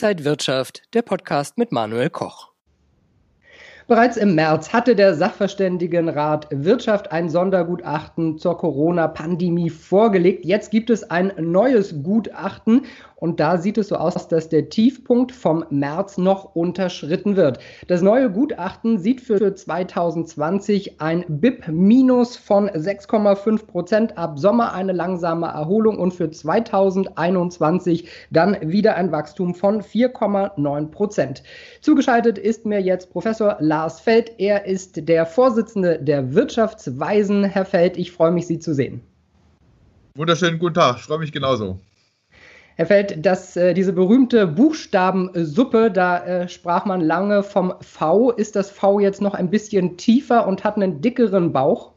Inside Wirtschaft, der Podcast mit Manuel Koch. Bereits im März hatte der Sachverständigenrat Wirtschaft ein Sondergutachten zur Corona-Pandemie vorgelegt. Jetzt gibt es ein neues Gutachten und da sieht es so aus, dass der Tiefpunkt vom März noch unterschritten wird. Das neue Gutachten sieht für 2020 ein BIP-Minus von 6,5 Prozent, ab Sommer eine langsame Erholung und für 2021 dann wieder ein Wachstum von 4,9 Prozent. Zugeschaltet ist mir jetzt Professor Lars Feld. Er ist der Vorsitzende der Wirtschaftsweisen. Herr Feld, ich freue mich, Sie zu sehen. Wunderschönen guten Tag, ich freue mich genauso. Herr Feld, das, äh, diese berühmte Buchstabensuppe, da äh, sprach man lange vom V. Ist das V jetzt noch ein bisschen tiefer und hat einen dickeren Bauch?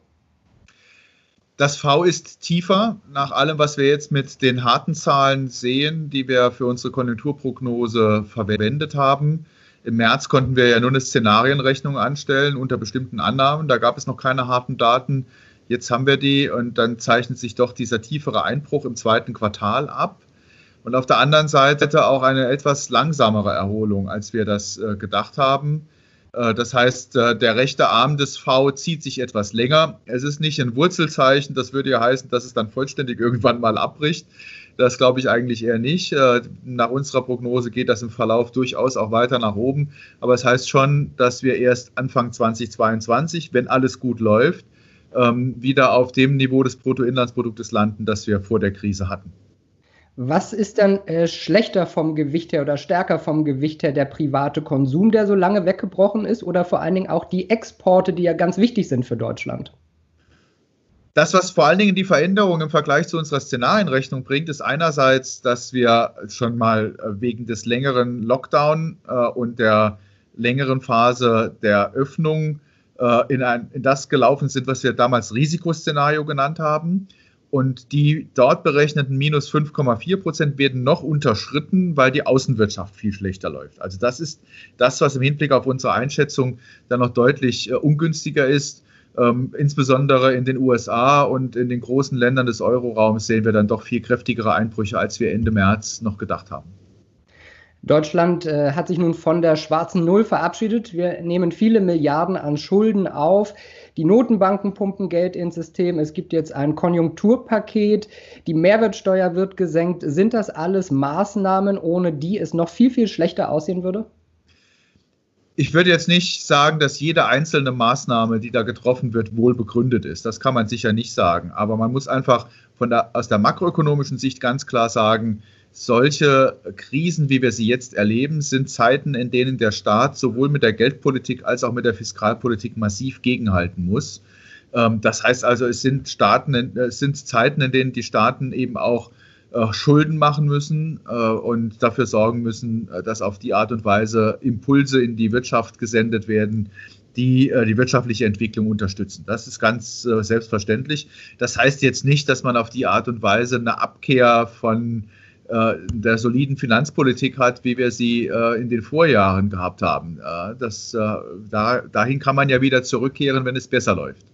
Das V ist tiefer, nach allem, was wir jetzt mit den harten Zahlen sehen, die wir für unsere Konjunkturprognose verwendet haben. Im März konnten wir ja nur eine Szenarienrechnung anstellen unter bestimmten Annahmen. Da gab es noch keine harten Daten. Jetzt haben wir die und dann zeichnet sich doch dieser tiefere Einbruch im zweiten Quartal ab. Und auf der anderen Seite auch eine etwas langsamere Erholung, als wir das äh, gedacht haben. Äh, das heißt, äh, der rechte Arm des V zieht sich etwas länger. Es ist nicht ein Wurzelzeichen, das würde ja heißen, dass es dann vollständig irgendwann mal abbricht. Das glaube ich eigentlich eher nicht. Äh, nach unserer Prognose geht das im Verlauf durchaus auch weiter nach oben. Aber es heißt schon, dass wir erst Anfang 2022, wenn alles gut läuft, ähm, wieder auf dem Niveau des Bruttoinlandsproduktes landen, das wir vor der Krise hatten. Was ist dann äh, schlechter vom Gewicht her oder stärker vom Gewicht her der private Konsum, der so lange weggebrochen ist, oder vor allen Dingen auch die Exporte, die ja ganz wichtig sind für Deutschland? Das, was vor allen Dingen die Veränderung im Vergleich zu unserer Szenarienrechnung bringt, ist einerseits, dass wir schon mal äh, wegen des längeren Lockdown äh, und der längeren Phase der Öffnung äh, in, ein, in das gelaufen sind, was wir damals Risikoszenario genannt haben. Und die dort berechneten minus 5,4 Prozent werden noch unterschritten, weil die Außenwirtschaft viel schlechter läuft. Also das ist das, was im Hinblick auf unsere Einschätzung dann noch deutlich äh, ungünstiger ist. Ähm, insbesondere in den USA und in den großen Ländern des Euroraums sehen wir dann doch viel kräftigere Einbrüche, als wir Ende März noch gedacht haben. Deutschland äh, hat sich nun von der schwarzen Null verabschiedet. Wir nehmen viele Milliarden an Schulden auf. Die Notenbanken pumpen Geld ins System. Es gibt jetzt ein Konjunkturpaket. Die Mehrwertsteuer wird gesenkt. Sind das alles Maßnahmen, ohne die es noch viel, viel schlechter aussehen würde? ich würde jetzt nicht sagen, dass jede einzelne Maßnahme, die da getroffen wird, wohl begründet ist. Das kann man sicher nicht sagen. Aber man muss einfach der, aus der makroökonomischen Sicht ganz klar sagen, solche Krisen, wie wir sie jetzt erleben, sind Zeiten, in denen der Staat sowohl mit der Geldpolitik als auch mit der Fiskalpolitik massiv gegenhalten muss. Ähm, das heißt also, es sind Staaten, es sind Zeiten, in denen die Staaten eben auch äh, Schulden machen müssen äh, und dafür sorgen müssen, äh, dass auf die Art und Weise Impulse in die Wirtschaft gesendet werden, die die wirtschaftliche Entwicklung unterstützen. Das ist ganz selbstverständlich. Das heißt jetzt nicht, dass man auf die Art und Weise eine Abkehr von der soliden Finanzpolitik hat, wie wir sie in den Vorjahren gehabt haben. Das, dahin kann man ja wieder zurückkehren, wenn es besser läuft.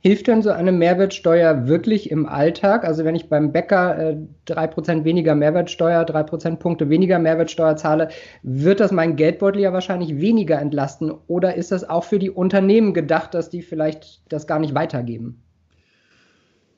Hilft denn so eine Mehrwertsteuer wirklich im Alltag? Also wenn ich beim Bäcker äh, drei äh, Prozent weniger Mehrwertsteuer, drei Prozentpunkte weniger Mehrwertsteuer zahle, wird das meinen Geldbeutel ja wahrscheinlich weniger entlasten? Oder ist das auch für die Unternehmen gedacht, dass die vielleicht das gar nicht weitergeben?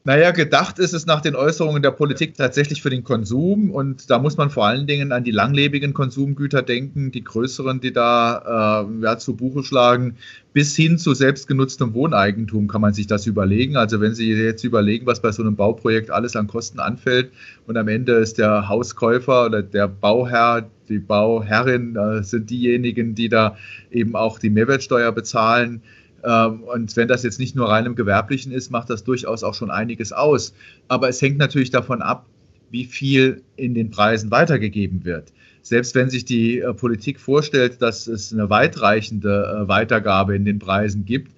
Naja, gedacht ist es nach den Äußerungen der Politik tatsächlich für den Konsum und da muss man vor allen Dingen an die langlebigen Konsumgüter denken, die größeren, die da äh, ja, zu Buche schlagen, bis hin zu selbstgenutztem Wohneigentum kann man sich das überlegen. Also wenn Sie jetzt überlegen, was bei so einem Bauprojekt alles an Kosten anfällt und am Ende ist der Hauskäufer oder der Bauherr, die Bauherrin äh, sind diejenigen, die da eben auch die Mehrwertsteuer bezahlen und wenn das jetzt nicht nur rein im Gewerblichen ist, macht das durchaus auch schon einiges aus. Aber es hängt natürlich davon ab, wie viel in den Preisen weitergegeben wird. Selbst wenn sich die äh, Politik vorstellt, dass es eine weitreichende äh, Weitergabe in den Preisen gibt,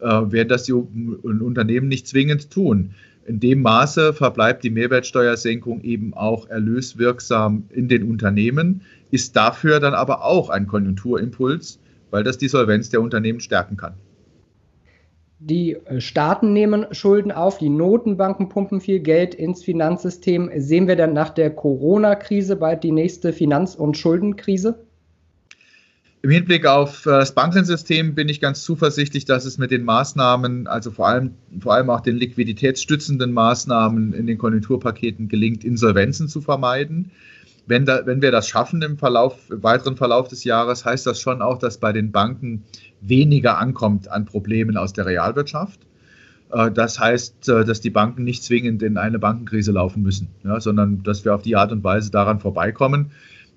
äh, werden das die Unternehmen nicht zwingend tun. In dem Maße verbleibt die Mehrwertsteuersenkung eben auch erlöswirksam in den Unternehmen, ist dafür dann aber auch ein Konjunkturimpuls, weil das die Solvenz der Unternehmen stärken kann. Die äh, Staaten nehmen Schulden auf, die Notenbanken pumpen viel Geld ins Finanzsystem. Sehen wir dann nach der Corona-Krise bald die nächste Finanz- und Schuldenkrise? Im Hinblick auf äh, das Bankensystem bin ich ganz zuversichtlich, dass es mit den Maßnahmen, also vor allem, vor allem auch den liquiditätsstützenden Maßnahmen in den Konjunkturpaketen gelingt, Insolvenzen zu vermeiden. Wenn, da, wenn wir das schaffen im, Verlauf, im weiteren Verlauf des Jahres, heißt das schon auch, dass bei den Banken weniger ankommt an Problemen aus der Realwirtschaft. Äh, das heißt, äh, dass die Banken nicht zwingend in eine Bankenkrise laufen müssen, ja, sondern dass wir auf die Art und Weise daran vorbeikommen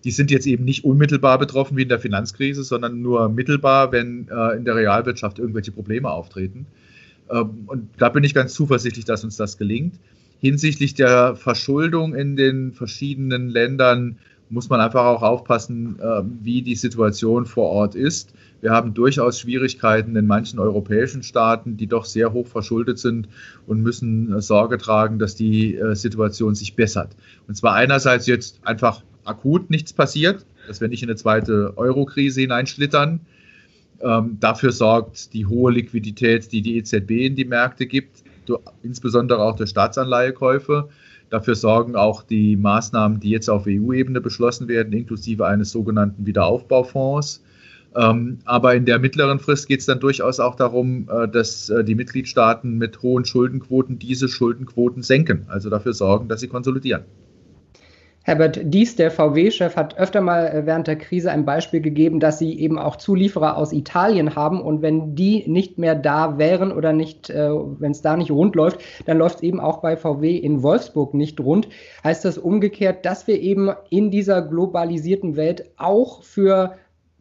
die sind jetzt eben nicht unmittelbar betroffen wie in der Finanzkrise, sondern nur mittelbar, wenn äh, in der Realwirtschaft irgendwelche Probleme auftreten. Ähm, und da bin ich ganz zuversichtlich, dass uns das gelingt. Hinsichtlich der Verschuldung in den verschiedenen Ländern muss man einfach auch aufpassen, äh, wie die Situation vor Ort ist. Wir haben durchaus Schwierigkeiten in manchen europäischen Staaten, die doch sehr hoch verschuldet sind und müssen äh, Sorge tragen, dass die äh, Situation sich bessert. Und zwar einerseits jetzt einfach akut nichts passiert, dass wir nicht in eine zweite Euro-Krise hineinschlittern. Ähm, dafür sorgt die hohe Liquidität, die die EZB in die Märkte gibt, insbesondere auch durch Staatsanleihekäufe. Dafür sorgen auch die Maßnahmen, die jetzt auf EU-Ebene beschlossen werden, inklusive eines sogenannten Wiederaufbaufonds. Ähm, aber in der mittleren Frist geht es dann durchaus auch darum, äh, dass äh, die Mitgliedstaaten mit hohen Schuldenquoten diese Schuldenquoten senken, also dafür sorgen, dass sie konsolidieren. Herbert Dies, der VW-Chef, hat öfter mal äh, während der Krise ein Beispiel gegeben, dass sie eben auch Zulieferer aus Italien haben und wenn die nicht mehr da wären oder nicht, äh, wenn es da nicht rund läuft, dann läuft es eben auch bei VW in Wolfsburg nicht rund. Heißt das umgekehrt, dass wir eben in dieser globalisierten Welt auch für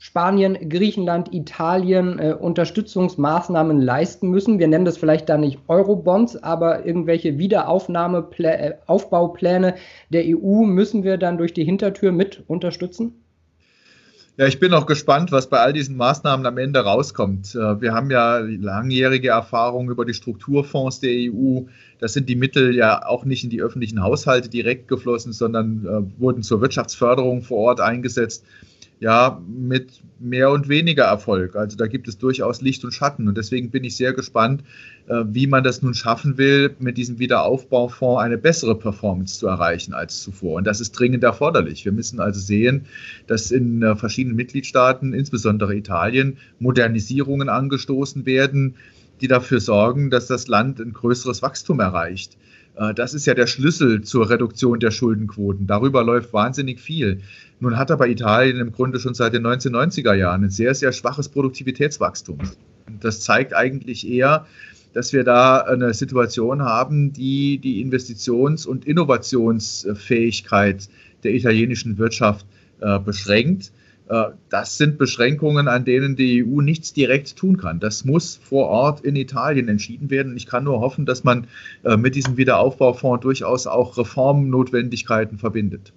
Spanien, Griechenland, Italien äh, Unterstützungsmaßnahmen leisten müssen. Wir nennen das vielleicht da nicht Eurobonds, aber irgendwelche Wiederaufbaupläne äh, der EU müssen wir dann durch die Hintertür mit unterstützen? Ja, ich bin auch gespannt, was bei all diesen Maßnahmen am Ende rauskommt. Äh, wir haben ja langjährige Erfahrungen über die Strukturfonds der EU. Das sind die Mittel ja auch nicht in die öffentlichen Haushalte direkt geflossen, sondern äh, wurden zur Wirtschaftsförderung vor Ort eingesetzt ja, mit mehr und weniger Erfolg. Also da gibt es durchaus Licht und Schatten. Und deswegen bin ich sehr gespannt, äh, wie man das nun schaffen will, mit diesem Wiederaufbaufonds eine bessere Performance zu erreichen als zuvor. Und das ist dringend erforderlich. Wir müssen also sehen, dass in äh, verschiedenen Mitgliedstaaten, insbesondere Italien, Modernisierungen angestoßen werden, die dafür sorgen, dass das Land ein größeres Wachstum erreicht. Äh, das ist ja der Schlüssel zur Reduktion der Schuldenquoten. Darüber läuft wahnsinnig viel. Nun hat aber Italien im Grunde schon seit den 1990er Jahren ein sehr, sehr schwaches Produktivitätswachstum. Das zeigt eigentlich eher, dass wir da eine Situation haben, die die Investitions- und Innovationsfähigkeit der italienischen Wirtschaft äh, beschränkt. Äh, das sind Beschränkungen, an denen die EU nichts direkt tun kann. Das muss vor Ort in Italien entschieden werden. Ich kann nur hoffen, dass man äh, mit diesem Wiederaufbaufonds durchaus auch Reformnotwendigkeiten verbindet.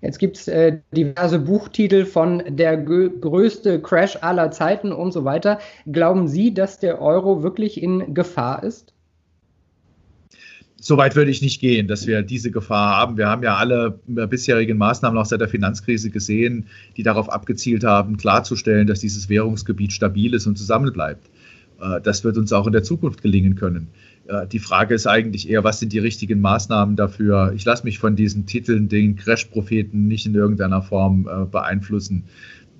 Jetzt gibt es äh, diverse Buchtitel von der größte Crash aller Zeiten und so weiter. Glauben Sie, dass der Euro wirklich in Gefahr ist? Soweit würde ich nicht gehen, dass wir diese Gefahr haben. Wir haben ja alle bisherigen Maßnahmen auch seit der Finanzkrise gesehen, die darauf abgezielt haben, klarzustellen, dass dieses Währungsgebiet stabil ist und zusammenbleibt. Äh, das wird uns auch in der Zukunft gelingen können. Äh, die Frage ist eigentlich eher, was sind die richtigen Maßnahmen dafür? Ich lasse mich von diesen Titeln, den Crash-Propheten, nicht in irgendeiner Form äh, beeinflussen.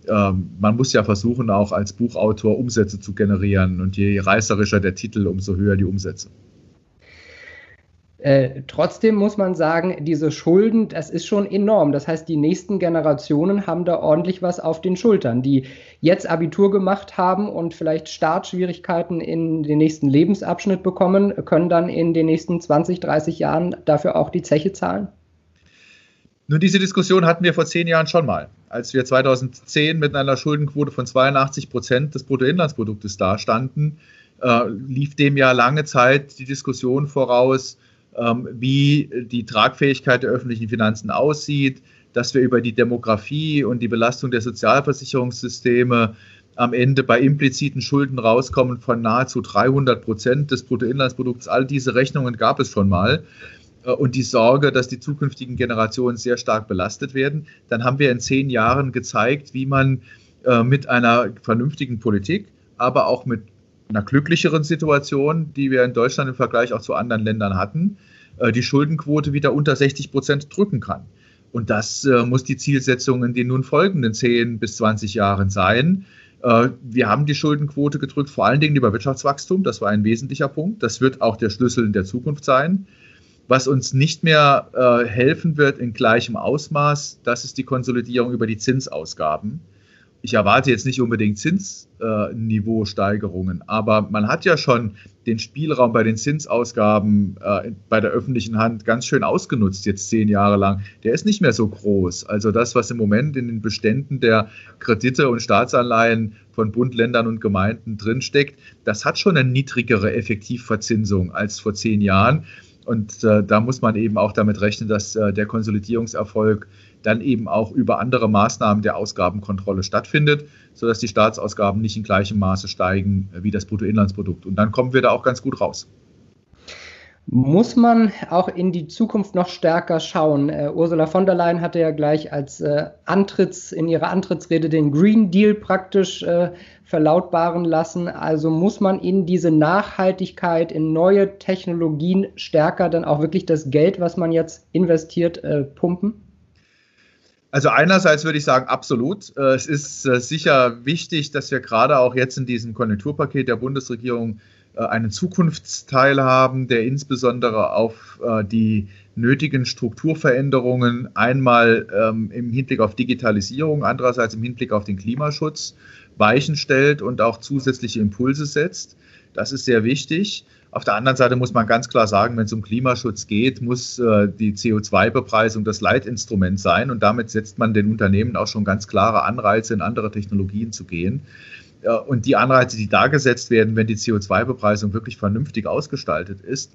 Ähm, man muss ja versuchen, auch als Buchautor Umsätze zu generieren. Und je reißerischer der Titel, umso höher die Umsätze. Äh, trotzdem muss man sagen, diese Schulden, das ist schon enorm. Das heißt, die nächsten Generationen haben da ordentlich was auf den Schultern, die jetzt Abitur gemacht haben und vielleicht Startschwierigkeiten in den nächsten Lebensabschnitt bekommen, können dann in den nächsten 20, 30 Jahren dafür auch die Zeche zahlen. Nur diese Diskussion hatten wir vor zehn Jahren schon mal, als wir 2010 mit einer Schuldenquote von 82 Prozent des Bruttoinlandsproduktes dastanden, äh, lief dem ja lange Zeit die Diskussion voraus, wie die Tragfähigkeit der öffentlichen Finanzen aussieht, dass wir über die Demografie und die Belastung der Sozialversicherungssysteme am Ende bei impliziten Schulden rauskommen von nahezu 300 Prozent des Bruttoinlandsprodukts. All diese Rechnungen gab es schon mal. Äh, und die Sorge, dass die zukünftigen Generationen sehr stark belastet werden. Dann haben wir in zehn Jahren gezeigt, wie man äh, mit einer vernünftigen Politik, aber auch mit einer glücklicheren Situation, die wir in Deutschland im Vergleich auch zu anderen Ländern hatten, äh, die Schuldenquote wieder unter 60 Prozent drücken kann. Und das äh, muss die Zielsetzung in den nun folgenden 10 bis 20 Jahren sein. Äh, wir haben die Schuldenquote gedrückt, vor allen Dingen über Wirtschaftswachstum. Das war ein wesentlicher Punkt. Das wird auch der Schlüssel in der Zukunft sein. Was uns nicht mehr helfen wird in gleichem Ausmaß, das ist die Konsolidierung über die Zinsausgaben ich erwarte jetzt nicht unbedingt Zinsniveausteigerungen, aber man hat ja schon den Spielraum bei den Zinsausgaben äh, bei der öffentlichen Hand ganz schön ausgenutzt, jetzt zehn Jahre lang. Der ist nicht mehr so groß. Also das, was im Moment in den Beständen der Kredite und Staatsanleihen von Bund, Ländern und Gemeinden drinsteckt, das hat schon eine niedrigere Effektivverzinsung als vor zehn Jahren. Und äh, da muss man eben auch damit rechnen, dass äh, der Konsolidierungserfolg dann eben auch über andere Maßnahmen der Ausgabenkontrolle stattfindet, sodass die Staatsausgaben nicht in gleichem Maße steigen wie das Bruttoinlandsprodukt. Und dann kommen wir da auch ganz gut raus. Muss man auch in die Zukunft noch stärker schauen? Uh, Ursula von der Leyen hatte ja gleich als uh, Antritts, in ihrer Antrittsrede den Green Deal praktisch uh, verlautbaren lassen. Also muss man in diese Nachhaltigkeit, in neue Technologien stärker dann auch wirklich das Geld, was man jetzt investiert, pumpen? Also einerseits würde ich sagen, absolut. Äh, es ist äh, sicher wichtig, dass wir gerade auch jetzt in diesem Konjunkturpaket der Bundesregierung äh, einen Zukunftsteil haben, der insbesondere auf die nötigen Strukturveränderungen einmal ähm, im Hinblick auf Digitalisierung, andererseits im Hinblick auf den Klimaschutz Weichen stellt und auch zusätzliche Impulse setzt. Das ist sehr wichtig. Auf der anderen Seite muss man ganz klar sagen, wenn es um Klimaschutz geht, muss äh, die CO2-Bepreisung das Leitinstrument sein und damit setzt man den Unternehmen auch schon ganz klare Anreize, in andere Technologien zu gehen. Und die Anreize, die da gesetzt werden, wenn die CO2-Bepreisung wirklich vernünftig ausgestaltet ist,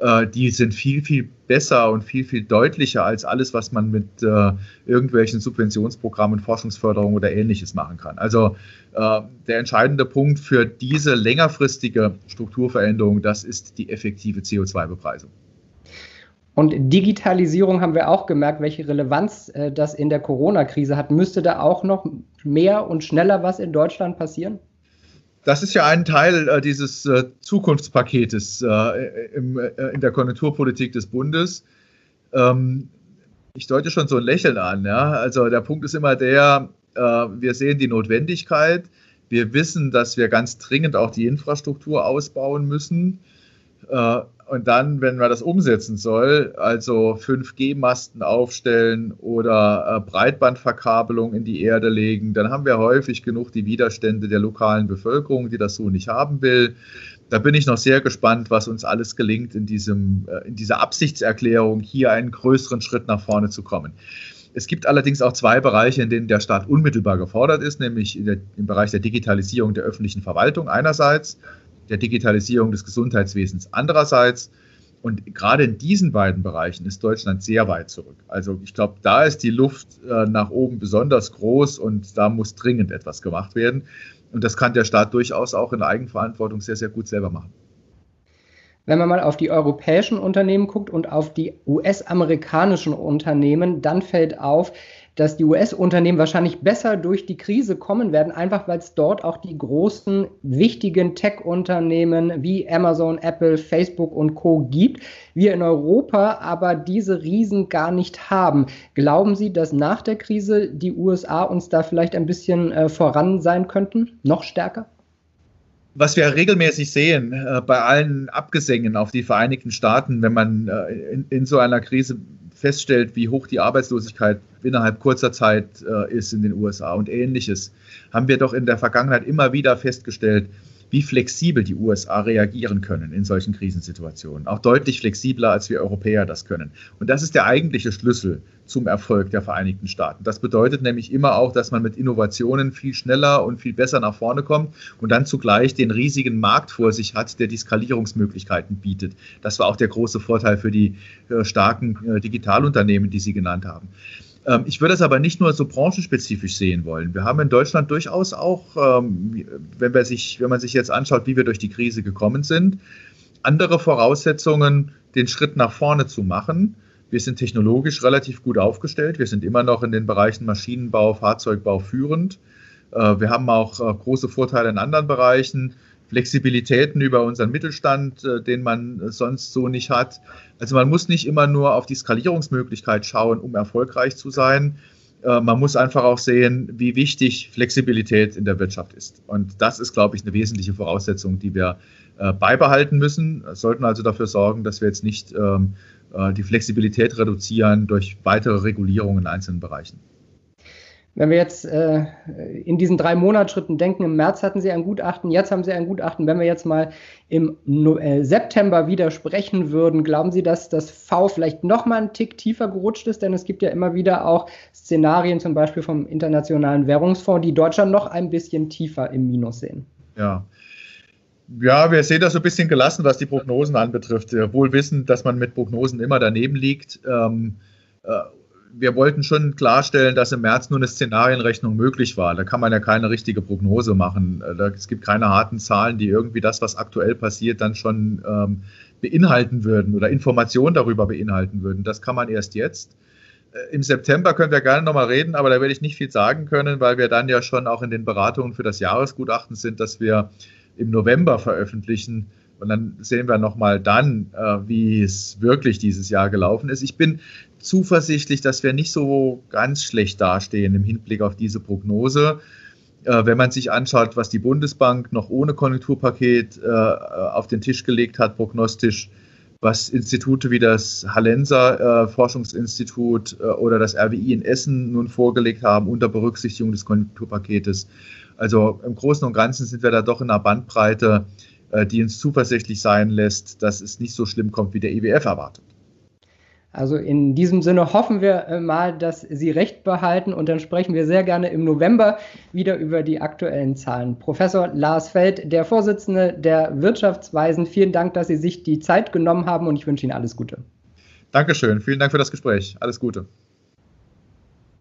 äh, die sind viel, viel besser und viel, viel deutlicher als alles, was man mit äh, irgendwelchen Subventionsprogrammen, Forschungsförderung oder ähnliches machen kann. Also äh, der entscheidende Punkt für diese längerfristige Strukturveränderung, das ist die effektive CO2-Bepreisung. Und Digitalisierung haben wir auch gemerkt, welche Relevanz äh, das in der Corona-Krise hat. Müsste da auch noch mehr und schneller was in Deutschland passieren? Das ist ja ein Teil äh, dieses äh, Zukunftspaketes äh, im, äh, in der Konjunkturpolitik des Bundes. Ähm, ich deute schon so ein Lächeln an. Ja? Also der Punkt ist immer der, äh, wir sehen die Notwendigkeit. Wir wissen, dass wir ganz dringend auch die Infrastruktur ausbauen müssen. Und dann, wenn man das umsetzen soll, also 5G-Masten aufstellen oder äh, Breitbandverkabelung in die Erde legen, dann haben wir häufig genug die Widerstände der lokalen Bevölkerung, die das so nicht haben will. Da bin ich noch sehr gespannt, was uns alles gelingt, in, diesem, äh, in dieser Absichtserklärung hier einen größeren Schritt nach vorne zu kommen. Es gibt allerdings auch zwei Bereiche, in denen der Staat unmittelbar gefordert ist, nämlich der, im Bereich der Digitalisierung der öffentlichen Verwaltung einerseits der Digitalisierung des Gesundheitswesens andererseits. Und gerade in diesen beiden Bereichen ist Deutschland sehr weit zurück. Also ich glaube, da ist die Luft äh, nach oben besonders groß und da muss dringend etwas gemacht werden. Und das kann der Staat durchaus auch in Eigenverantwortung sehr, sehr gut selber machen. Wenn man mal auf die europäischen Unternehmen guckt und auf die US-amerikanischen Unternehmen, dann fällt auf, dass die US-Unternehmen wahrscheinlich besser durch die Krise kommen werden, einfach weil es dort auch die großen, wichtigen Tech-Unternehmen wie Amazon, Apple, Facebook und Co. gibt. Wir in Europa aber diese Riesen gar nicht haben. Glauben Sie, dass nach der Krise die USA uns da vielleicht ein bisschen äh, voran sein könnten? Noch stärker? was wir regelmäßig sehen äh, bei allen Abgesängen auf die Vereinigten Staaten, wenn man äh, in, in, so einer Krise feststellt, wie hoch die Arbeitslosigkeit innerhalb kurzer Zeit äh, ist in den USA und ähnliches, haben wir doch in der Vergangenheit immer wieder festgestellt, wie flexibel die USA reagieren können in solchen Krisensituationen. Auch deutlich flexibler, als wir Europäer das können. Und das ist der eigentliche Schlüssel zum Erfolg der Vereinigten Staaten. Das bedeutet nämlich immer auch, dass man mit Innovationen viel schneller und viel besser nach vorne kommt und dann zugleich den riesigen Markt vor sich hat, der die Skalierungsmöglichkeiten bietet. Das war auch der große Vorteil für die äh, starken äh, Digitalunternehmen, die Sie genannt haben. Ähm, ich würde es aber nicht nur so branchenspezifisch sehen wollen. Wir haben in Deutschland durchaus auch, ähm, wenn, sich, wenn man sich jetzt anschaut, wie wir durch die Krise gekommen sind, andere Voraussetzungen, den Schritt nach vorne zu machen. Wir sind technologisch relativ gut aufgestellt. Wir sind immer noch in den Bereichen Maschinenbau, Fahrzeugbau führend. Äh, wir haben auch äh, große Vorteile in anderen Bereichen Flexibilitäten über unseren Mittelstand, äh, den man sonst so nicht hat. Also man muss nicht immer nur auf die Skalierungsmöglichkeit schauen, um erfolgreich zu sein. Äh, man muss einfach auch sehen, wie wichtig Flexibilität in der Wirtschaft ist. Und das ist, glaube ich, eine wesentliche Voraussetzung, die wir äh, beibehalten müssen. Wir sollten also dafür sorgen, dass wir jetzt nicht ähm, die Flexibilität reduzieren durch weitere Regulierungen in einzelnen Bereichen. Wenn wir jetzt äh, in diesen drei Monatsschritten denken, im März hatten Sie ein Gutachten, jetzt haben Sie ein Gutachten. Wenn wir jetzt mal im no äh, September wieder sprechen würden, glauben Sie, dass das V vielleicht noch mal einen Tick tiefer gerutscht ist? Denn es gibt ja immer wieder auch Szenarien, zum Beispiel vom Internationalen Währungsfonds, die Deutschland noch ein bisschen tiefer im Minus sehen. Ja. Ja, wir sehen das so ein bisschen gelassen, was die Prognosen anbetrifft. Wohl wissend, dass man mit Prognosen immer daneben liegt. Ähm, äh, wir wollten schon klarstellen, dass im März nur eine Szenarienrechnung möglich war. Da kann man ja keine richtige Prognose machen. Es gibt keine harten Zahlen, die irgendwie das, was aktuell passiert, dann schon ähm, beinhalten würden oder Informationen darüber beinhalten würden. Das kann man erst jetzt. Äh, Im September können wir gerne nochmal reden, aber da werde ich nicht viel sagen können, weil wir dann ja schon auch in den Beratungen für das Jahresgutachten sind, dass wir im November veröffentlichen und dann sehen wir nochmal dann, äh, wie es wirklich dieses Jahr gelaufen ist. Ich bin zuversichtlich, dass wir nicht so ganz schlecht dastehen im Hinblick auf diese Prognose. Äh, wenn man sich anschaut, was die Bundesbank noch ohne Konjunkturpaket äh, auf den Tisch gelegt hat, prognostisch, was Institute wie das Hallenser äh, Forschungsinstitut äh, oder das RWI in Essen nun vorgelegt haben unter Berücksichtigung des Konjunkturpaketes. Also im Großen und Ganzen sind wir da doch in einer Bandbreite, die uns zuversichtlich sein lässt, dass es nicht so schlimm kommt, wie der IWF erwartet. Also in diesem Sinne hoffen wir äh, mal, dass Sie recht behalten und dann sprechen wir sehr gerne im November wieder über die aktuellen Zahlen. Professor Lars Feld, der Vorsitzende der Wirtschaftsweisen, vielen Dank, dass Sie sich die Zeit genommen haben und ich wünsche Ihnen alles Gute. Dankeschön, vielen Dank für das Gespräch. Alles Gute.